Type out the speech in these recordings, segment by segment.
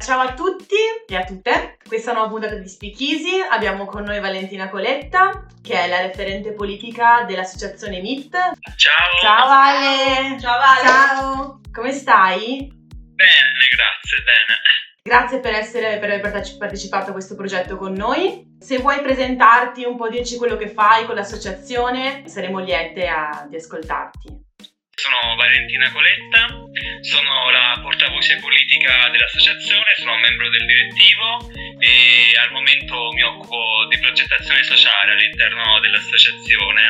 Ciao a tutti e a tutte, questa nuova puntata di Speakeasy abbiamo con noi Valentina Coletta che è la referente politica dell'associazione MIT. Ciao! Ciao Ale! Ciao Ale! Ciao! Come stai? Bene, grazie, bene. Grazie per, essere, per aver partecipato a questo progetto con noi. Se vuoi presentarti un po', dirci quello che fai con l'associazione, saremo liete a, di ascoltarti. Sono Valentina Coletta, sono la portavoce politica dell'associazione, sono membro del direttivo e al momento mi occupo di progettazione sociale all'interno dell'associazione.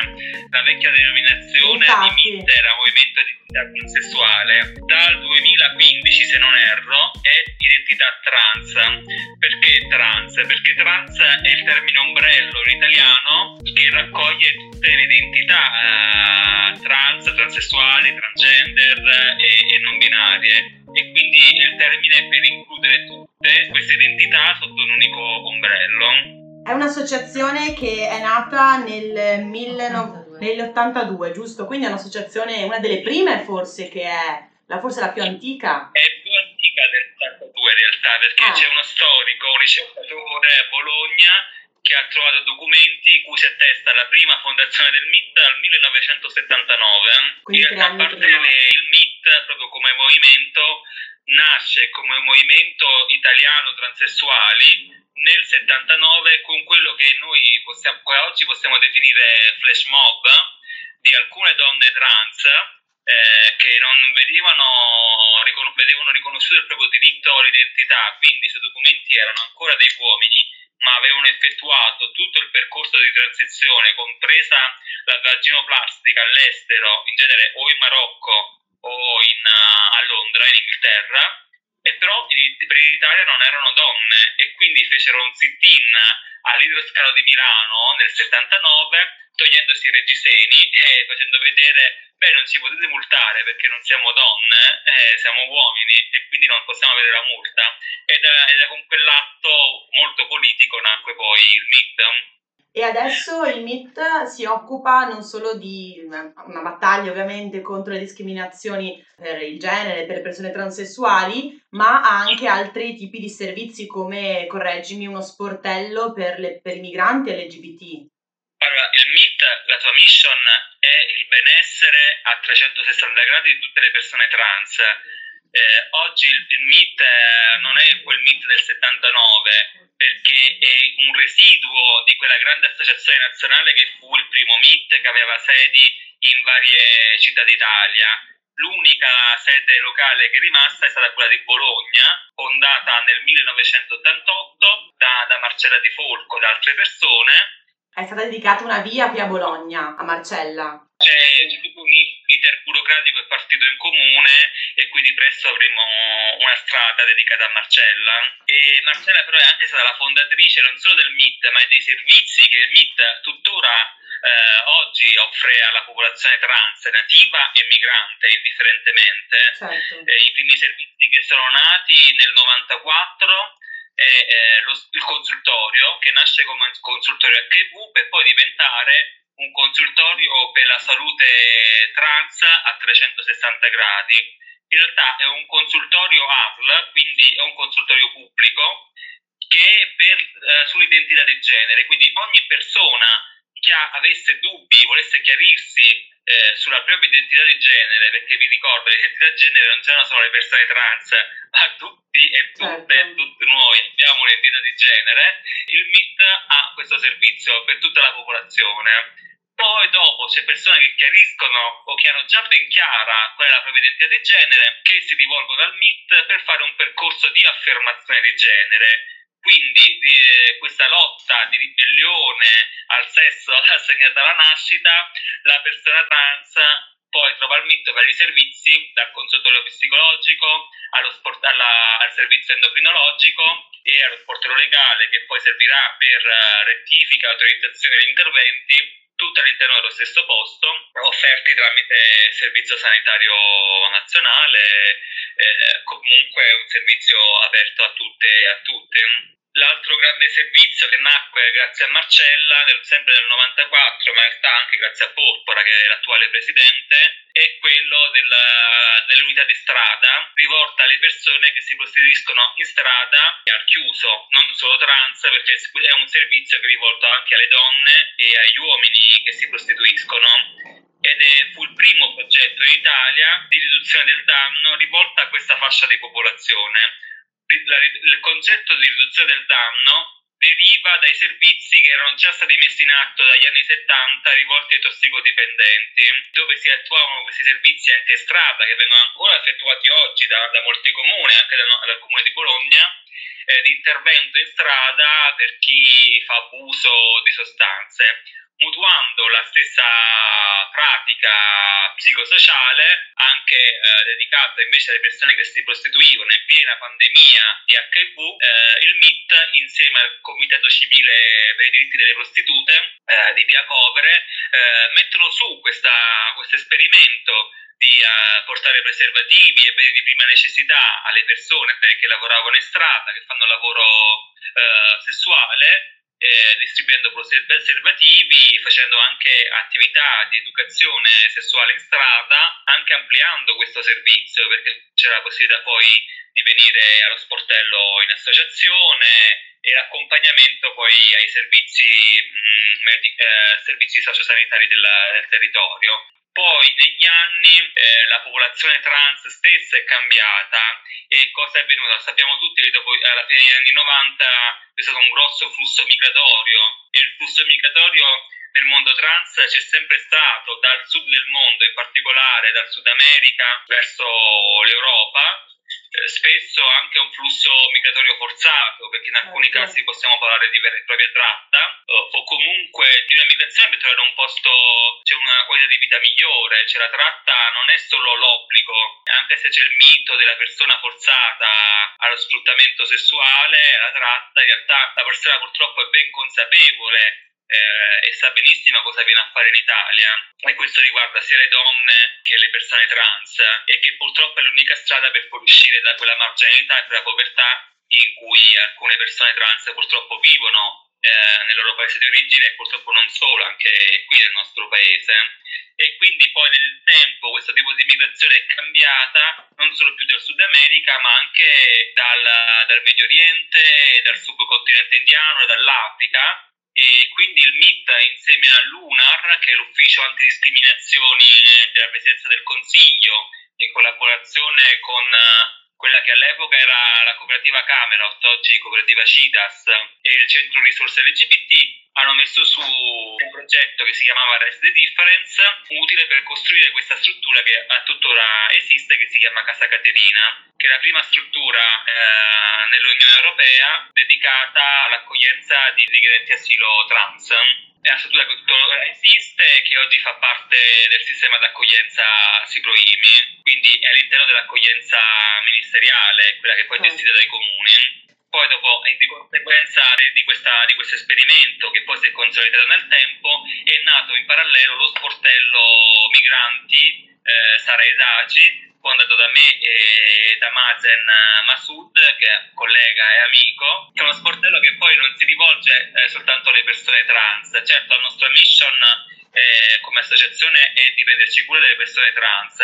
La vecchia denominazione Infatti. di MIT era Movimento di Identità Transessuale. Dal 2015, se non erro, è identità trans. Perché trans? Perché trans è il termine ombrello in italiano che raccoglie tutte le identità eh, trans, transessuali, transgender e, e non binarie e quindi il termine per includere tutte queste identità sotto un unico ombrello. È un'associazione che è nata nel 19... nell'82, giusto? Quindi è un'associazione, una delle prime forse che è, la, forse la più antica. È più antica del 82 in realtà perché Ah. c'è uno storico, un ricercatore a Bologna che ha trovato documenti in cui si attesta la prima fondazione del MIT al 1979. Quindi a parte il MIT proprio come movimento nasce come movimento italiano transessuali nel 79 con quello che noi possiamo, oggi possiamo definire flash mob di alcune donne trans eh, che non vedevano, ricon- vedevano riconosciuto il proprio diritto all'identità, quindi i suoi documenti erano ancora dei uomini, ma avevano effettuato tutto il percorso di transizione, compresa la vaginoplastica all'estero, in genere o in Marocco o in, eh, a Londra, in Inghilterra, e però l'Italia non erano donne e quindi fecero un sit-in all'idroscalo di Milano nel 79 togliendosi i reggiseni e facendo vedere beh non ci potete multare perché non siamo donne eh, siamo uomini e quindi non possiamo avere la multa. Ed è con quell'atto molto politico nacque poi il MIT E adesso il MIT si occupa non solo di una una battaglia ovviamente contro le discriminazioni per il genere, per le persone transessuali, ma ha anche altri tipi di servizi come, correggimi, uno sportello per, le- per i migranti LGBT. Allora, il MIT, la sua mission è il benessere a 360 gradi di tutte le persone trans. Eh, oggi il, il MIT non è quel MIT del 79 perché è un residuo di quella grande associazione nazionale che fu il primo MIT che aveva sedi in varie città d'Italia. L'unica sede locale che è rimasta è stata quella di Bologna, fondata nel 1988 da, da Marcella Di Folco e da altre persone È stata dedicata una via qui a Bologna, a Marcella. C'è, c'è tutto un iter burocratico e partito in comune e quindi presto avremo una strada dedicata a Marcella. E Marcella però è anche stata la fondatrice non solo del MIT ma dei servizi che il MIT tuttora eh, oggi offre alla popolazione trans, nativa e migrante, indifferentemente. Certo. Eh, I primi servizi che sono nati nel 94 è eh, lo- il consultorio che nasce come consultorio HIV per poi diventare un consultorio per la salute trans a 360 gradi. In realtà è un consultorio ASL, quindi è un consultorio pubblico che è per, eh, sull'identità di genere, quindi ogni persona che ha- avesse dubbi, volesse chiarirsi eh, sulla propria identità di genere, perché vi ricordo l'identità di genere non c'erano solo le persone trans, ma tutti e tutte, Certo. tutti noi abbiamo un'identità di genere, il MIT ha questo servizio per tutta la popolazione. Poi dopo c'è persone che chiariscono o che hanno già ben chiara qual è la propria identità di genere, che si rivolgono al MIT per fare un percorso di affermazione di genere. Quindi eh, questa lotta di ribellione al sesso assegnata alla nascita, la persona trans poi trova il MIT per i servizi, dal consultorio psicologico sport- alla- al servizio endocrinologico e allo sportello legale che poi servirà per eh, rettifica autorizzazione degli interventi tutti all'interno dello stesso posto, offerti tramite Servizio Sanitario Nazionale, eh, comunque un servizio aperto a tutte e a tutti. L'altro grande servizio che nacque grazie a Marcella, sempre nel 94, ma in realtà anche grazie a Porpora, che è l'attuale presidente, è quello della, dell'unità di strada rivolta alle persone che si prostituiscono in strada e al chiuso, non solo trans, perché è un servizio che è rivolto anche alle donne e agli uomini che si prostituiscono ed è, fu il primo progetto in Italia di riduzione del danno rivolto a questa fascia di popolazione. la, il concetto di riduzione del danno deriva dai servizi che erano già stati messi in atto dagli anni 70 rivolti ai tossicodipendenti, dove si attuavano questi servizi anche strada, che vengono ancora effettuati oggi da, da molti comuni, anche dal, dal comune di Bologna, eh, di intervento in strada per chi fa abuso di sostanze mutuando la stessa pratica psicosociale anche eh, dedicata invece alle persone che si prostituivano in piena pandemia di HIV, eh, il MIT insieme al Comitato Civile per i diritti delle prostitute eh, di Via Covere eh, mettono su questo esperimento di uh, portare preservativi e beni di prima necessità alle persone che lavoravano in strada, che fanno lavoro uh, sessuale eh, distribuendo preservativi, facendo anche attività di educazione sessuale in strada, anche ampliando questo servizio perché c'era la possibilità poi di venire allo sportello in associazione e l'accompagnamento poi ai servizi, mh, med- eh, servizi sociosanitari del, del territorio. Poi negli anni eh, la popolazione trans stessa è cambiata e cosa è avvenuto? Sappiamo tutti che dopo, alla fine degli anni 90 c'è stato un grosso flusso migratorio e il flusso migratorio nel mondo trans c'è sempre stato dal sud del mondo, in particolare dal Sud America verso l'Europa, eh, spesso anche un flusso migratorio forzato, perché in alcuni okay. Certo. casi possiamo parlare di vera e propria tratta, o, o comunque di una migrazione per trovare un posto, c'è una qualità di vita migliore, cioè la tratta non è solo l'obbligo, anche se c'è il mito della persona forzata allo sfruttamento sessuale, la tratta in realtà la persona purtroppo è ben consapevole eh, e sa benissimo cosa viene a fare in Italia e questo riguarda sia le donne che le persone trans e che purtroppo è l'unica strada per fuoriuscire da quella marginalità e quella povertà in cui alcune persone trans purtroppo vivono eh, nel loro paese di origine e purtroppo non solo, anche qui nel nostro paese. E quindi poi nel tempo questo tipo di immigrazione è cambiata non solo più dal Sud America ma anche dal, dal Medio Oriente, dal subcontinente indiano e dall'Africa e quindi il MIT insieme a l'UNAR, che è l'ufficio antidiscriminazioni della Presidenza del Consiglio, in collaborazione con eh, quella che all'epoca era la cooperativa Camerot, oggi cooperativa CITAS, e il centro risorse LGBT, hanno messo su un progetto che si chiamava Rest the Difference, utile per costruire questa struttura che a tuttora esiste, che si chiama Casa Caterina, che è la prima struttura eh, nell'Unione Europea dedicata all'accoglienza di richiedenti asilo trans. È una struttura che tuttora esiste e che oggi fa parte del sistema d'accoglienza Siproimi, quindi è all'interno dell'accoglienza ministeriale, quella che poi è gestita dai comuni. Poi dopo, di conseguenza di, questa, di, questo esperimento che poi si è consolidato nel tempo, è nato in parallelo lo sportello migranti eh, Sara Esagi, fondato da me e da Mazen Masud, che è collega e amico, che è uno sportello che poi non si rivolge eh, soltanto alle persone trans. Certo, la nostra mission eh, come associazione è di prenderci cura delle persone trans,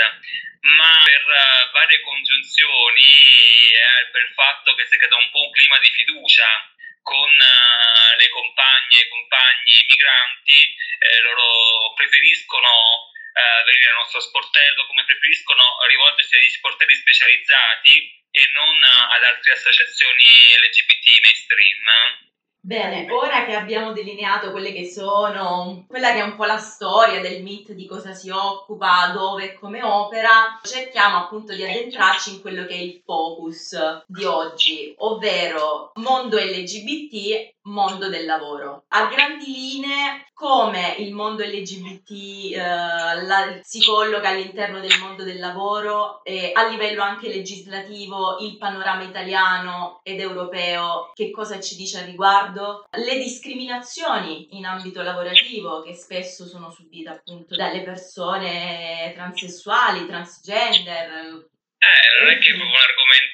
ma per uh, varie congiunzioni e eh, per il fatto che si è creato un po' un clima di fiducia con uh, le compagne e i compagni migranti, eh, loro preferiscono uh, venire al nostro sportello, come preferiscono rivolgersi agli sportelli specializzati e non ad altre associazioni LGBT mainstream. Bene, ora che abbiamo delineato quelle che sono, quella che è un po' la storia del MIT, di cosa si occupa, dove e come opera, cerchiamo appunto di addentrarci in quello che è il focus di oggi, ovvero mondo LGBT mondo del lavoro. A grandi linee, come il mondo LGBT eh, la, si colloca all'interno del mondo del lavoro e a livello anche legislativo il panorama italiano ed europeo, che cosa ci dice al riguardo? Le discriminazioni in ambito lavorativo che spesso sono subite appunto dalle persone transessuali, transgender, eh, non è che è un argomento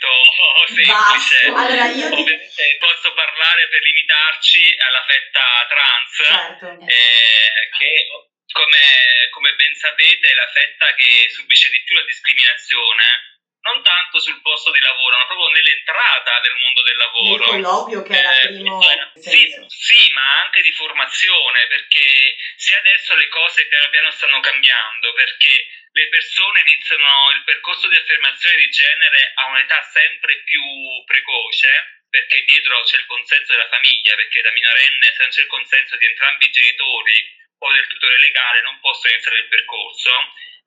semplice. Allora, io ti... posso parlare per limitarci alla fetta trans, certo. eh, che come, come ben sapete è la fetta che subisce di più la discriminazione non tanto sul posto di lavoro, ma proprio nell'entrata nel mondo del lavoro. Nel colloquio che la eh, primo sì, sì, ma anche di formazione, perché se adesso le cose piano piano stanno cambiando, perché le persone iniziano il percorso di affermazione di genere a un'età sempre più precoce, perché dietro c'è il consenso della famiglia, perché da minorenne se non c'è il consenso di entrambi i genitori o del tutore legale non possono iniziare il percorso.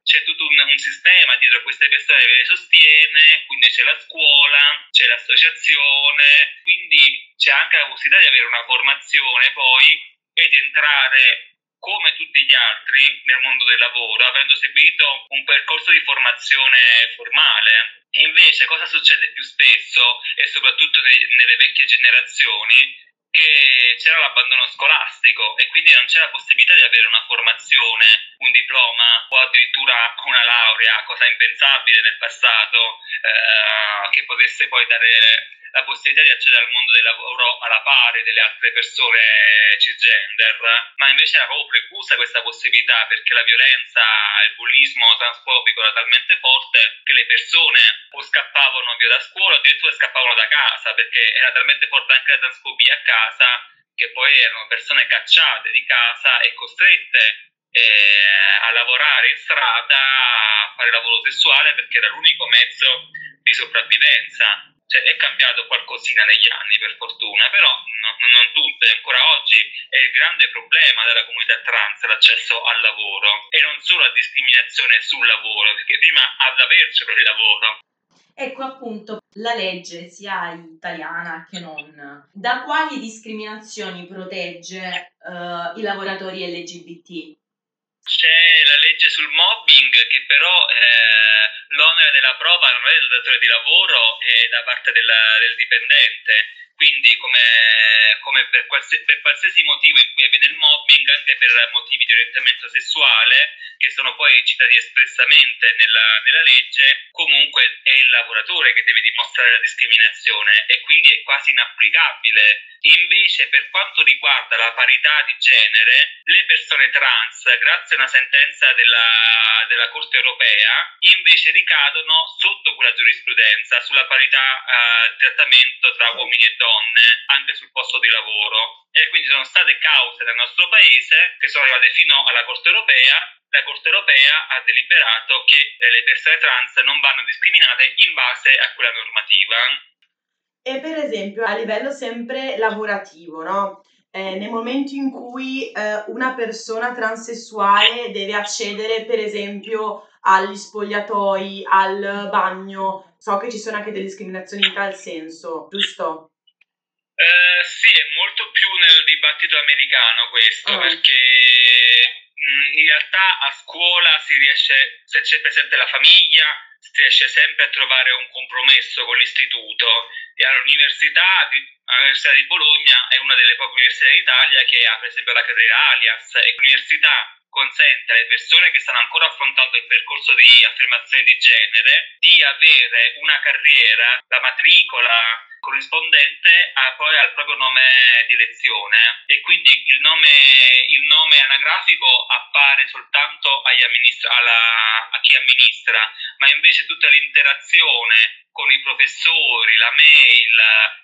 C'è tutto un, un, sistema dietro a queste persone che le sostiene, quindi c'è la scuola, c'è l'associazione, quindi c'è anche la possibilità di avere una formazione poi e di entrare come tutti gli altri nel mondo del lavoro, avendo seguito un percorso di formazione formale. Invece cosa succede più spesso e soprattutto nei, nelle vecchie generazioni? che c'era l'abbandono scolastico e quindi non c'era possibilità di avere una formazione, un diploma o addirittura una laurea, cosa impensabile nel passato, eh, che potesse poi dare la possibilità di accedere al mondo del lavoro alla pari delle altre persone cisgender, ma invece era proprio preclusa questa possibilità perché la violenza, il bullismo transfobico era talmente forte che le persone o scappavano via da scuola addirittura scappavano da casa perché era talmente forte anche la transfobia a casa che poi erano persone cacciate di casa e costrette eh, a lavorare in strada, a fare lavoro sessuale perché era l'unico mezzo di sopravvivenza cioè, è cambiato qualcosina negli anni per fortuna, però no, non tutto, e ancora oggi è il grande problema della comunità trans l'accesso al lavoro e non solo la discriminazione sul lavoro, perché prima ad avercelo il lavoro. Ecco appunto la legge sia italiana che non. Da quali discriminazioni protegge uh, i lavoratori LGBT? C'è la legge sul mobbing che però eh, l'onere della prova non è del datore di lavoro, è da parte della, del dipendente. Quindi come, come per, qualsiasi, per, qualsiasi, motivo in cui avviene il mobbing, anche per motivi di orientamento sessuale, che sono poi citati espressamente nella, nella legge, comunque è il lavoratore che deve dimostrare la discriminazione e quindi è quasi inapplicabile Invece, per quanto riguarda la parità di genere, le persone trans, grazie a una sentenza della, della Corte europea, invece ricadono sotto quella giurisprudenza sulla parità eh, di trattamento tra uomini e donne, anche sul posto di lavoro. E quindi sono state cause nel nostro paese che sono arrivate fino alla Corte europea la Corte europea ha deliberato che le persone trans non vanno discriminate in base a quella normativa. E per esempio a livello sempre lavorativo, no? Eh, nel momento in cui eh, una persona transessuale deve accedere, per esempio, agli spogliatoi, al bagno, so che ci sono anche delle discriminazioni in tal senso, giusto? Eh, sì, è molto più nel dibattito americano questo, oh. perché in realtà a scuola si riesce, se c'è presente la famiglia, si riesce sempre a trovare un compromesso con l'istituto. E all'università di, all'università di Bologna è una delle poche università in Italia che ha per esempio la carriera alias. E l'università consente alle persone che stanno ancora affrontando il percorso di affermazione di genere di avere una carriera, la matricola corrispondente a, poi al proprio nome di elezione e quindi il nome, il nome anagrafico appare soltanto alla, a chi amministra, ma invece tutta l'interazione con i professori, la mail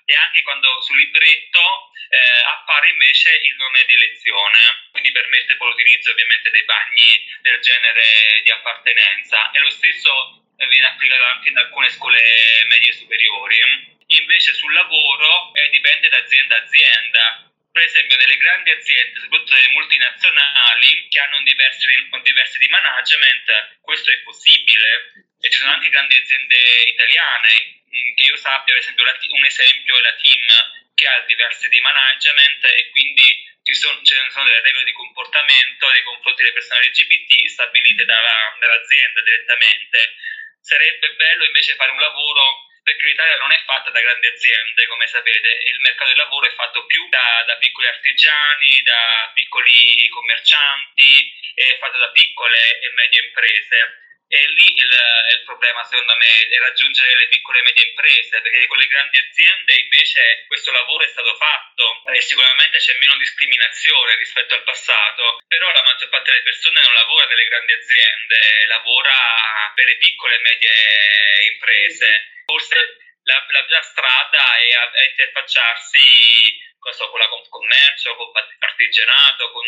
e anche quando sul libretto eh, appare invece il nome di elezione, quindi permette poi l'utilizzo ovviamente dei bagni del genere di appartenenza. E lo stesso viene applicato anche in alcune scuole medie superiori invece sul lavoro eh, dipende da azienda a azienda. Per esempio nelle grandi aziende, soprattutto nelle multinazionali, che hanno un diverso, un diverso di management, questo è possibile. E ci sono anche grandi aziende italiane, mm, che io sappia, per esempio un esempio è la Team, che ha diverse di management e quindi ci sono, ci sono delle regole di comportamento nei confronti delle persone LGBT stabilite dalla, dall'azienda direttamente. Sarebbe bello invece fare un lavoro perché l'Italia non è fatta da grandi aziende, come sapete, il mercato del lavoro è fatto più da, da piccoli artigiani, da piccoli commercianti, è fatto da piccole e medie imprese. E lì il, il, problema, secondo me, è raggiungere le piccole e medie imprese, perché con le grandi aziende invece questo lavoro è stato fatto e sicuramente c'è meno discriminazione rispetto al passato, però la maggior parte delle persone non lavora nelle grandi aziende, lavora per le piccole e medie imprese. Forse la, la, la strada è, è interfacciarsi so, con la commercio, con artigianato, con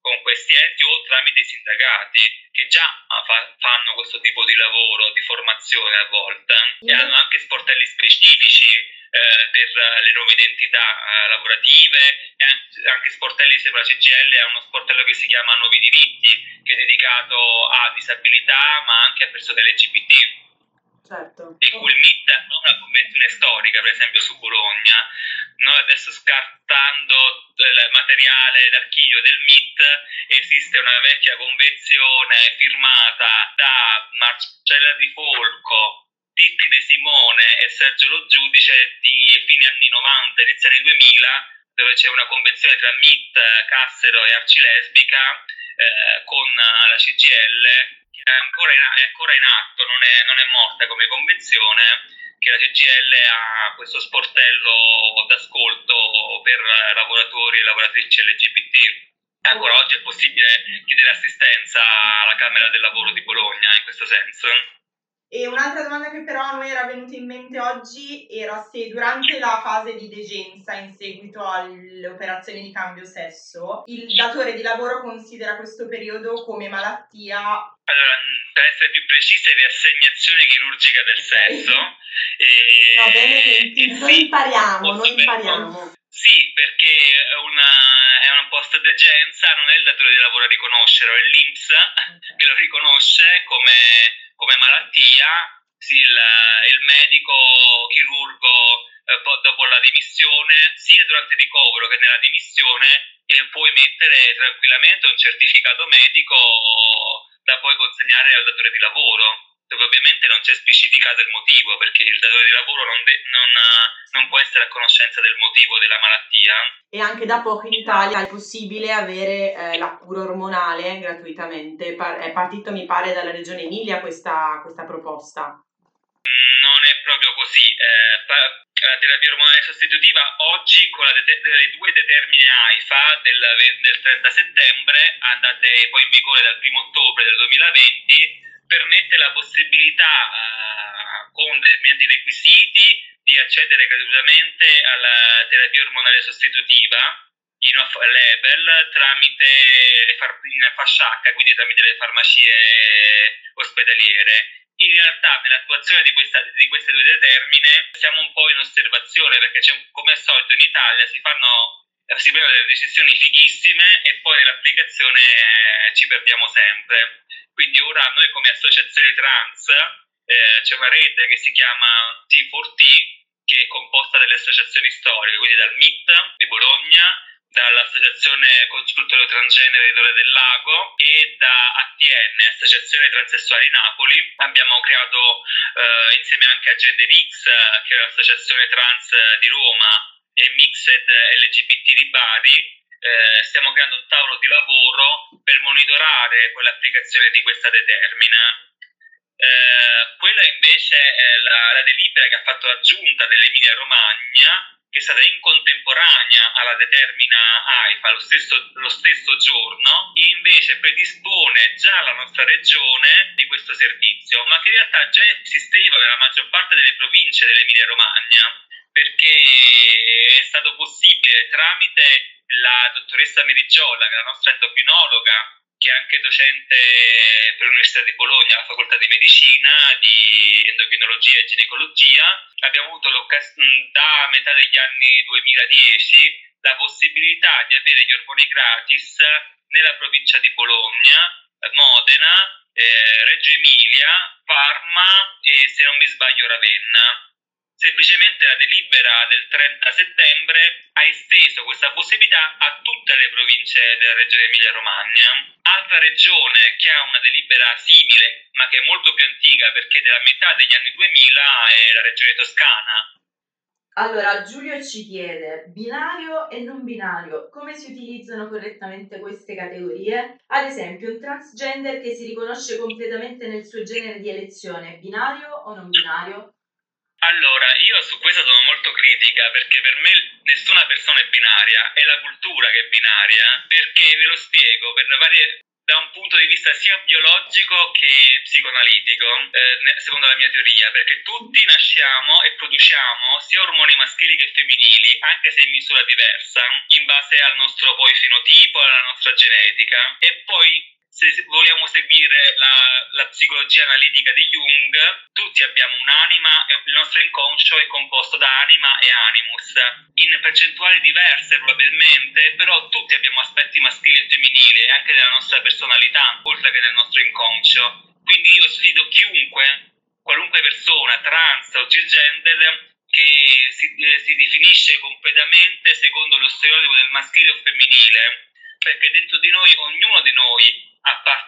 con questi enti o tramite i sindacati che già fa, fanno questo tipo di lavoro, di formazione a volte mm. e hanno anche sportelli specifici eh, per le nuove identità eh, lavorative e anche, anche sportelli sembra CGL ha uno sportello che si chiama Nuovi Diritti che è dedicato a disabilità ma anche a persone LGBT Certo. E cui il MIT ha una convenzione storica, per esempio su Bologna. Noi adesso scartando il materiale d'archivio del MIT, esiste una vecchia convenzione firmata da Marcella Di Folco, Titti De Simone e Sergio Lo Giudice di fine anni 90, inizio anni 2000, dove c'è una convenzione tra MIT, Cassero e Arcilesbica eh, con la CGL è ancora in, è ancora in atto, non è, non è morta come convenzione, che la CGL ha questo sportello d'ascolto per lavoratori e lavoratrici LGBT. Ancora oggi è possibile chiedere assistenza alla Camera del Lavoro di Bologna in questo senso. E un'altra domanda che però a noi era venuta in mente oggi era se durante la fase di degenza in seguito alle operazioni di cambio sesso il datore di lavoro considera questo periodo come malattia. Allora, per essere più precisa, riassegnazione chirurgica del sesso. E, Va bene, noi impariamo, noi impariamo. Sì, perché è, una, è un post degenza, non è il datore di lavoro a riconoscerlo, è l'INPS che lo riconosce come come malattia, il, il, medico chirurgo eh, dopo la dimissione, sia durante il ricovero che nella dimissione, e può emettere tranquillamente un certificato medico da poi consegnare al datore di lavoro dove ovviamente non c'è specificato il motivo, perché il datore di lavoro non, de- non, non, può essere a conoscenza del motivo della malattia. E anche da poco in Italia è possibile avere eh, la cura ormonale gratuitamente. È partito, mi pare, dalla regione Emilia questa, questa proposta. Non è proprio così. Eh, pa- la terapia ormonale sostitutiva oggi con det- le due determine AIFA del, del 30 settembre, andate poi in vigore dal 1 ottobre del 2020, permette la possibilità uh, con determinati requisiti di accedere gratuitamente alla terapia ormonale sostitutiva in off label tramite le far- in fascia H, quindi tramite le farmacie ospedaliere. In realtà nell'attuazione di, questa, di queste due determine siamo un po' in osservazione perché come al solito in Italia si fanno si prendono delle decisioni fighissime e poi nell'applicazione ci perdiamo sempre. Quindi ora noi come associazione trans eh, c'è una rete che si chiama T4T che è composta dalle associazioni storiche, quindi dal MIT di Bologna, dall'Associazione Consultorio Transgenere Torre del Lago e da ATN, Associazione Transessuali Napoli. Abbiamo creato eh, insieme anche a GenderX, che è l'associazione trans di Roma, e Mixed LGBT di Bari, eh, stiamo creando un tavolo di lavoro per monitorare quell'applicazione di questa determina. Eh, quella invece è la, la, delibera che ha fatto la giunta dell'Emilia Romagna, che è stata in contemporanea alla determina AIFA lo stesso, lo stesso giorno, e invece predispone già la nostra regione di questo servizio, ma che in realtà già esisteva nella maggior parte delle province dell'Emilia Romagna perché è stato possibile tramite la dottoressa Merigiola, che è la nostra endocrinologa, che è anche docente per l'Università di Bologna, la facoltà di medicina, di endocrinologia e ginecologia. Abbiamo avuto da metà degli anni 2010 la possibilità di avere gli ormoni gratis nella provincia di Bologna, Modena, eh, Reggio Emilia, Parma e se non mi sbaglio Ravenna semplicemente la delibera del 30 settembre ha esteso questa possibilità a tutte le province della regione Emilia-Romagna. Altra regione che ha una delibera simile, ma che è molto più antica perché della metà degli anni 2000, è la regione Toscana. Allora, Giulio ci chiede, binario e non binario, come si utilizzano correttamente queste categorie? Ad esempio, un transgender che si riconosce completamente nel suo genere di elezione, binario o non binario? Allora, io su questo sono molto critica perché per me nessuna persona è binaria, è la cultura che è binaria, perché ve lo spiego, per varie da un punto di vista sia biologico che psicoanalitico, eh, secondo la mia teoria, perché tutti nasciamo e produciamo sia ormoni maschili che femminili, anche se in misura diversa, in base al nostro poi fenotipo, alla nostra genetica. E poi se vogliamo seguire la, la, psicologia analitica di Jung, tutti abbiamo un'anima e il nostro inconscio è composto da anima e animus, in percentuali diverse probabilmente, però tutti abbiamo aspetti maschili e femminili anche nella nostra personalità, oltre che nel nostro inconscio. Quindi io sfido chiunque, qualunque persona, trans o cisgender, che si, eh, si definisce completamente secondo lo stereotipo del maschile o femminile, perché dentro di noi, ognuno di noi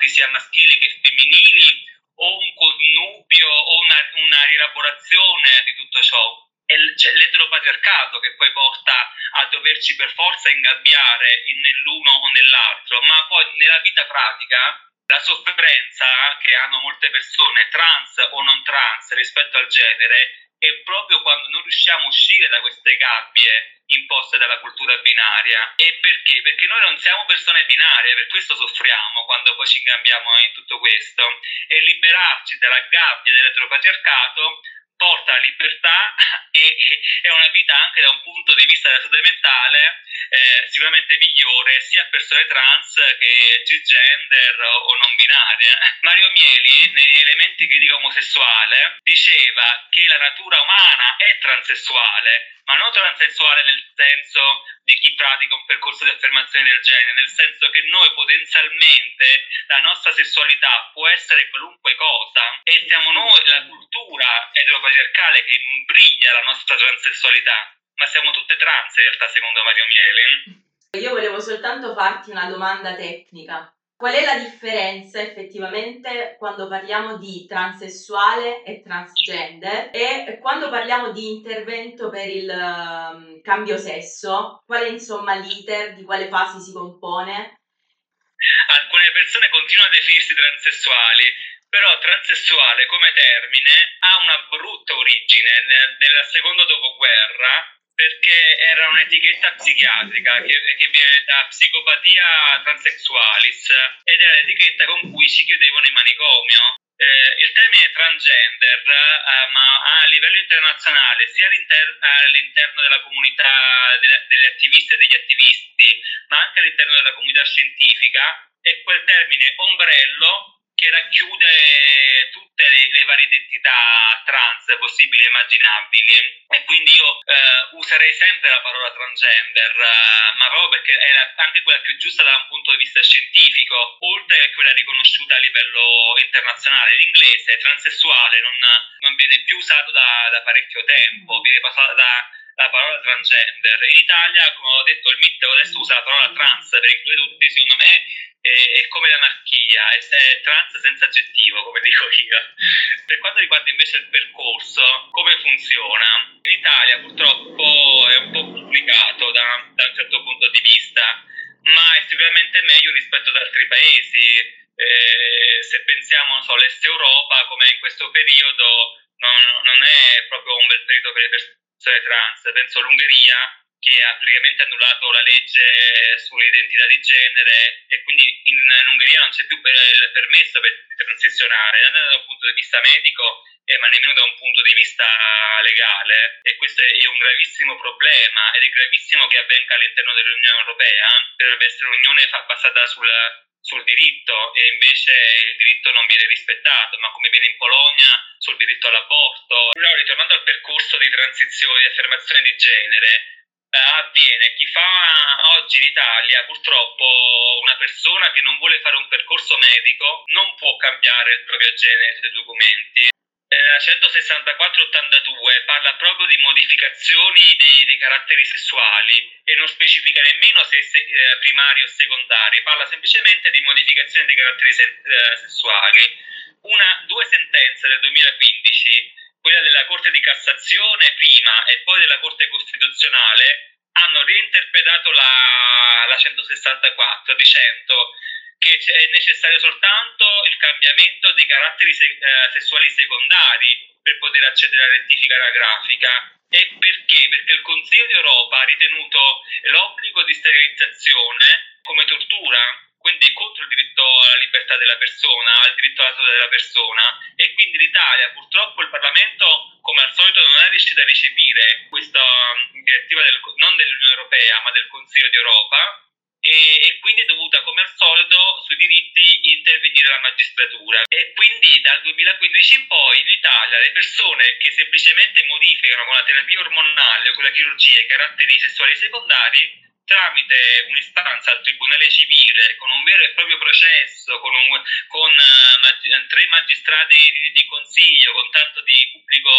parti sia maschili che femminili o un connubio o una, una rielaborazione di tutto ciò. È l'eteropatriarcato che poi porta a doverci per forza ingabbiare nell'uno o nell'altro, ma poi nella vita pratica la sofferenza che hanno molte persone, trans o non trans, rispetto al genere, è proprio quando non riusciamo a uscire da queste gabbie imposte dalla cultura binaria. E perché? Perché noi non siamo persone binarie, per questo soffriamo quando poi ci ingabbiamo in tutto questo. E liberarci dalla gabbia dell'eteropatriarcato porta alla libertà e è una vita anche da un punto di vista della salute mentale eh, sicuramente migliore sia a persone trans che cisgender o non binarie. Mario Mieli, negli elementi critica omosessuale, diceva che la natura umana è transessuale, ma non transessuale nel senso di chi pratica un percorso di affermazione del genere, nel senso che noi potenzialmente la nostra sessualità può essere qualunque cosa e siamo noi, la cultura eteropatriarcale che imbriglia la nostra transessualità ma siamo tutte trans in realtà secondo Mario Miele. Io volevo soltanto farti una domanda tecnica. Qual è la differenza effettivamente quando parliamo di transessuale e transgender e quando parliamo di intervento per il um, cambio sesso? Qual è insomma l'iter, di quale fasi si compone? Alcune persone continuano a definirsi transessuali, però transessuale come termine ha una brutta origine. Nel secondo dopoguerra perché era un'etichetta psichiatrica che, che, viene da psicopatia transexualis ed era l'etichetta con cui si chiudevano i manicomio. Eh, il termine transgender, eh, ma a livello internazionale, sia all'inter- all'interno della comunità delle, delle attiviste e degli attivisti, ma anche all'interno della comunità scientifica, è quel termine ombrello che racchiude tutte le, le, varie identità trans possibili e immaginabili. E quindi io eh, userei sempre la parola transgender eh, ma proprio perché è la, anche quella più giusta da un punto di vista scientifico oltre che quella riconosciuta a livello internazionale. L'inglese transessuale non, non viene più usato da, da parecchio tempo viene passato da la parola transgender. In Italia, come ho detto, il MIT adesso usa la parola trans per includere tutti, secondo me è, è come l'anarchia, è, è, trans senza aggettivo, come dico io. Per quanto riguarda invece il percorso, come funziona? In Italia purtroppo è un po' complicato da, da un certo punto di vista, ma è sicuramente meglio rispetto ad altri paesi. Eh, se pensiamo all'Est Europa, come in questo periodo, non, non è proprio un bel periodo per le persone trans. Penso all'Ungheria, che ha praticamente annullato la legge sull'identità di genere e quindi in, in Ungheria non c'è più il permesso per transizionare, non da un punto di vista medico eh, ma nemmeno da un punto di vista legale e questo è un gravissimo problema ed è gravissimo che avvenga all'interno dell'Unione Europea, dovrebbe essere un'unione basata sul, sul diritto e invece il diritto non viene rispettato, ma come viene in Polonia sul diritto all'aborto. Però ritornando al percorso di transizione, di affermazione di genere, eh, avviene. Chi fa oggi in Italia, purtroppo, una persona che non vuole fare un percorso medico non può cambiare il proprio genere sui documenti. Eh, la 164-82 parla proprio di modificazioni dei, dei, caratteri sessuali e non specifica nemmeno se, se eh, primari o secondari, parla semplicemente di modificazioni dei caratteri se, eh, sessuali. Una, due sentenze del 2015 quella della Corte di Cassazione prima e poi della Corte Costituzionale hanno reinterpretato la, la 164 dicendo che è necessario soltanto il cambiamento dei caratteri se, eh, sessuali secondari per poter accedere alla rettifica anagrafica. E perché? Perché il Consiglio d'Europa ha ritenuto l'obbligo di sterilizzazione come tortura quindi contro il diritto alla libertà della persona, al diritto alla salute della persona. E quindi l'Italia purtroppo il Parlamento come al solito non è riuscito a recepire questa um, direttiva del, non dell'Unione Europea ma del Consiglio d'Europa e, e, quindi è dovuta come al solito sui diritti intervenire la magistratura. E quindi dal 2015 in poi in Italia le persone che semplicemente modificano con la terapia ormonale o con la chirurgia i caratteri sessuali secondari tramite un'istanza al Tribunale Civile, con un vero e proprio processo, con, un, con uh, tre magistrati di, di, consiglio, con tanto di pubblico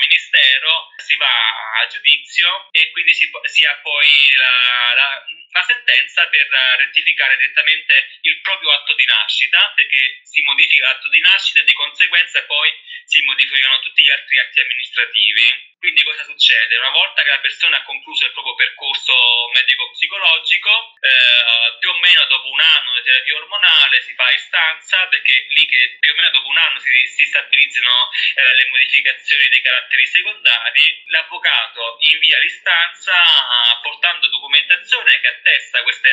ministero, si va a giudizio e quindi si, si ha poi la, la, la, sentenza per rettificare direttamente il proprio atto di nascita, perché si modifica l'atto di nascita e di conseguenza poi si modificano tutti gli altri atti amministrativi. Quindi cosa succede? Una volta che la persona ha concluso il proprio percorso medico-psicologico, eh, più o meno dopo un anno di terapia ormonale si fa istanza, perché lì che più o meno dopo un anno si, si stabilizzano eh, le modificazioni dei caratteri secondari, l'avvocato invia l'istanza portando documentazione che attesta queste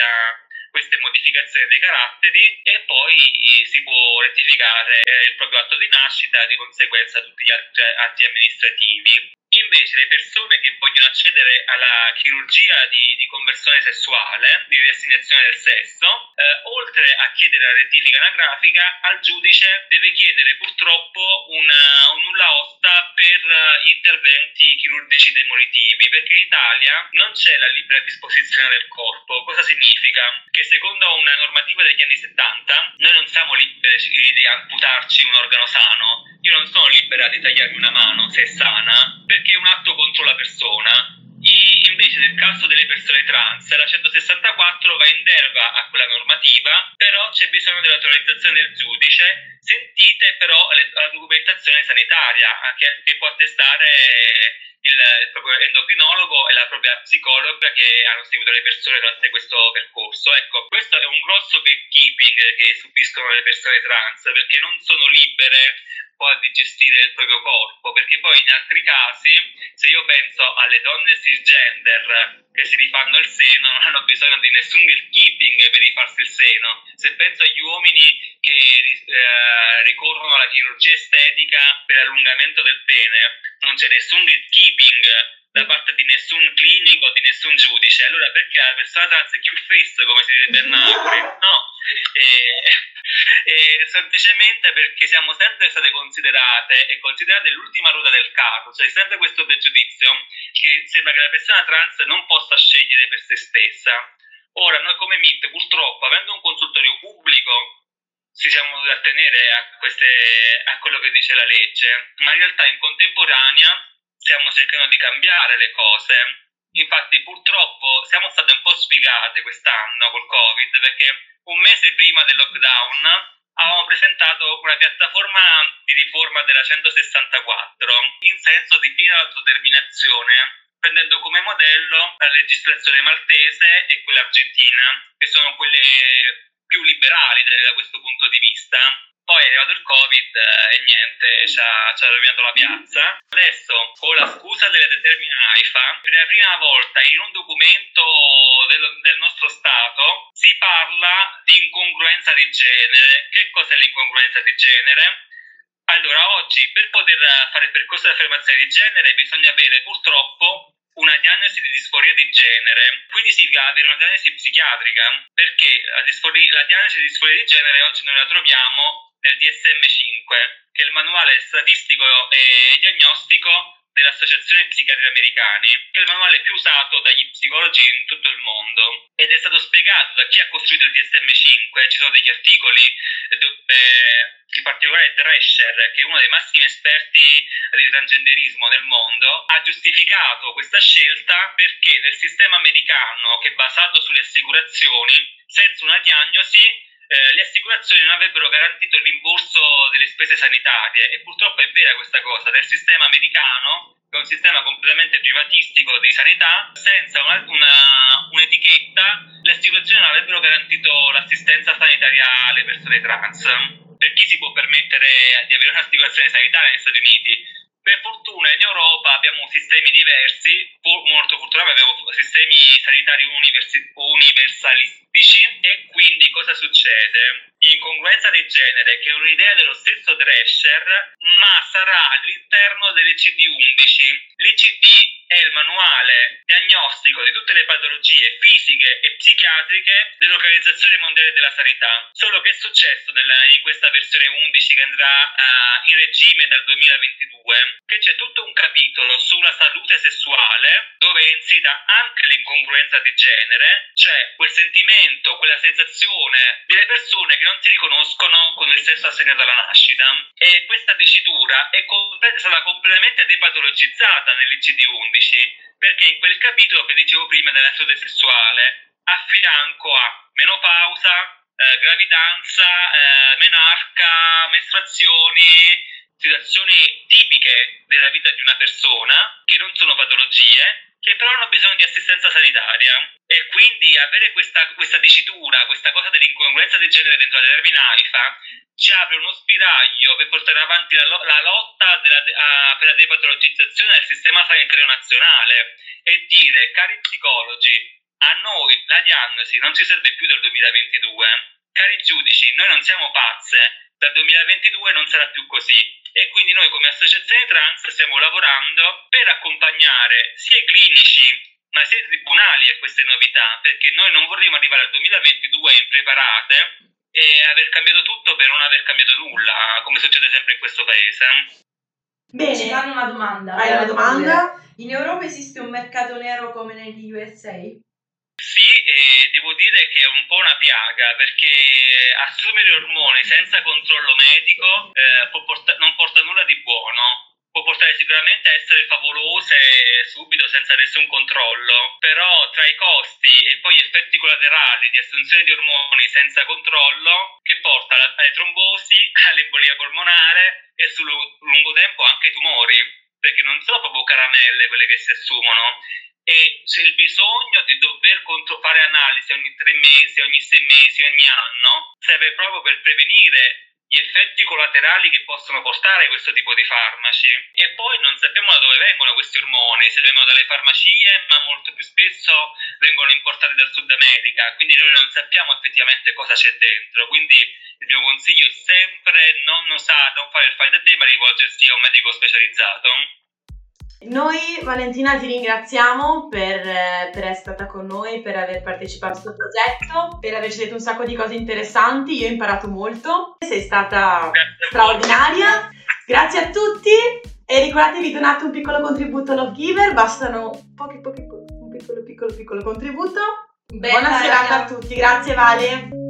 queste modificazioni dei caratteri e poi si può rettificare eh, il proprio atto di nascita e di conseguenza tutti gli altri atti amministrativi. Invece le persone che vogliono accedere alla chirurgia di, di conversione sessuale, di riassegnazione del sesso, eh, oltre a chiedere la rettifica anagrafica, al giudice deve chiedere purtroppo un, un nulla osta per uh, interventi chirurgici demolitivi, perché in Italia non c'è la libera disposizione del corpo. Cosa significa? Che secondo una normativa degli anni 70 noi non siamo liberi di amputarci un organo sano, io non sono libera di tagliarmi una mano se è sana, perché è un atto contro la persona. I, invece nel caso delle persone trans la 164 va in deroga a quella normativa, però c'è bisogno dell'autorizzazione del giudice, sentite però la documentazione sanitaria che, che può attestare il, il, proprio endocrinologo e la propria psicologa che hanno seguito le persone durante questo percorso. Ecco, questo è un grosso gatekeeping che subiscono le persone trans perché non sono libere poi di gestire il proprio corpo, perché poi in altri casi, se io penso alle donne cisgender che si rifanno il seno, non hanno bisogno di nessun gatekeeping per rifarsi il seno. Se penso agli uomini che eh, ricorrono alla chirurgia estetica per allungamento del pene, non c'è nessun gatekeeping da parte di nessun clinico, di nessun giudice. Allora perché la persona trans è più fessa, come si direbbe a Napoli? No, e, e semplicemente perché siamo sempre state considerate e considerate l'ultima ruota del carro, cioè sempre questo pregiudizio che sembra che la persona trans non possa scegliere per se stessa. Ora, noi come MIT, purtroppo, avendo un consultorio pubblico, ci siamo dovuti attenere a, queste, a quello che dice la legge, ma in realtà in contemporanea stiamo cercando di cambiare le cose. Infatti purtroppo siamo state un po' sfigate quest'anno col Covid perché un mese prima del lockdown avevamo presentato una piattaforma di riforma della 164 in senso di piena autodeterminazione prendendo come modello la legislazione maltese e quella argentina, che sono quelle più liberali da questo punto di vista. Poi è arrivato il Covid eh, e niente, ci ha, ci ha rovinato la piazza. Adesso, con la scusa delle determinate AIFA, per la prima volta in un documento del, del nostro Stato si parla di incongruenza di genere. Che cos'è l'incongruenza di genere? Allora, oggi per poter fare il percorso di affermazione di genere bisogna avere purtroppo una diagnosi di disforia di genere, quindi significa avere una diagnosi psichiatrica, perché la, disforia, la diagnosi di disforia di genere oggi noi la troviamo nel DSM-5, che è il manuale statistico e diagnostico dell'Associazione Psichiatri Americani, che è il manuale più usato dagli psicologi in tutto il mondo. Ed è stato spiegato da chi ha costruito il DSM-5, ci sono degli articoli dove in particolare Drescher, che è uno dei massimi esperti di transgenderismo nel mondo, ha giustificato questa scelta perché nel sistema americano, che è basato sulle assicurazioni, senza una diagnosi eh, le assicurazioni non avrebbero garantito il rimborso delle spese sanitarie e purtroppo è vera questa cosa, nel sistema americano che è un sistema completamente privatistico di sanità, senza una, una, un'etichetta, le assicurazioni non avrebbero garantito l'assistenza sanitaria alle persone trans. Per chi si può permettere di avere un'assicurazione sanitaria negli Stati Uniti? Per fortuna in Europa abbiamo sistemi diversi, molto fortunatamente abbiamo sistemi sanitari universi- universalistici e quindi cosa succede? Incongruenza di genere che è un'idea dello stesso Drescher ma sarà all'interno dell'ICD-11. L'ICD è il manuale diagnostico di tutte le patologie fisiche e psichiatriche dell'Organizzazione Mondiale della Sanità. Solo che è successo nella, in questa versione 11 che andrà uh, in regime dal 2022, che c'è tutto un capitolo sulla salute sessuale dove è inserita anche l'incongruenza di genere, cioè quel sentimento, quella sensazione delle persone che non si riconoscono con il sesso assegnato alla nascita. E questa dicitura è, è stata completamente depatologizzata nell'ICD-11 perché in quel capitolo che dicevo prima della salute sessuale, a fianco a menopausa, eh, gravidanza, eh, menarca, mestruazioni, situazioni tipiche della vita di una persona, che non sono patologie, che però hanno bisogno di assistenza sanitaria. E quindi avere questa, questa dicitura, questa cosa dell'incongruenza di genere dentro la termina AIFA, ci apre uno spiraglio per portare avanti la, la lotta della, a, per la depatologizzazione del sistema sanitario nazionale e dire, cari psicologi, a noi la diagnosi non ci serve più del 2022. Cari giudici, noi non siamo pazze, dal 2022 non sarà più così e quindi noi come associazione trans stiamo lavorando per accompagnare sia i clinici ma sia i tribunali a queste novità perché noi non vorremmo arrivare al 2022 impreparate e aver cambiato tutto per non aver cambiato nulla come succede sempre in questo paese. Bene, ci fanno una domanda. Hai una domanda? In Europa esiste un mercato nero come negli USA? Sì, e devo dire che è un po' una piaga perché assumere ormoni senza controllo medico eh, porta- non porta nulla di buono. Può portare sicuramente a essere favolose subito senza nessun controllo, però tra i costi e poi gli effetti collaterali di assunzione di ormoni senza controllo che porta alle trombosi, all'embolia polmonare e sul lungo tempo anche ai tumori, perché non sono proprio caramelle quelle che si assumono, e c'è il bisogno di dover fare analisi ogni tre mesi, ogni sei mesi, ogni anno, serve proprio per prevenire gli effetti collaterali che possono portare questo tipo di farmaci. E poi non sappiamo da dove vengono questi ormoni, se vengono dalle farmacie, ma molto più spesso vengono importati dal Sud America, quindi noi non sappiamo effettivamente cosa c'è dentro. Quindi il mio consiglio è sempre non usare, non fare il fai da te, ma rivolgersi a un medico specializzato. Noi, Valentina, ti ringraziamo per, eh, per, essere stata con noi, per aver partecipato a questo progetto, per averci detto un sacco di cose interessanti. Io ho imparato molto, sei stata straordinaria. Grazie a tutti e ricordatevi donate un piccolo contributo a Love Giver, bastano pochi, pochi, un piccolo, piccolo, piccolo contributo. Bella, Buona serata a tutti, grazie Vale.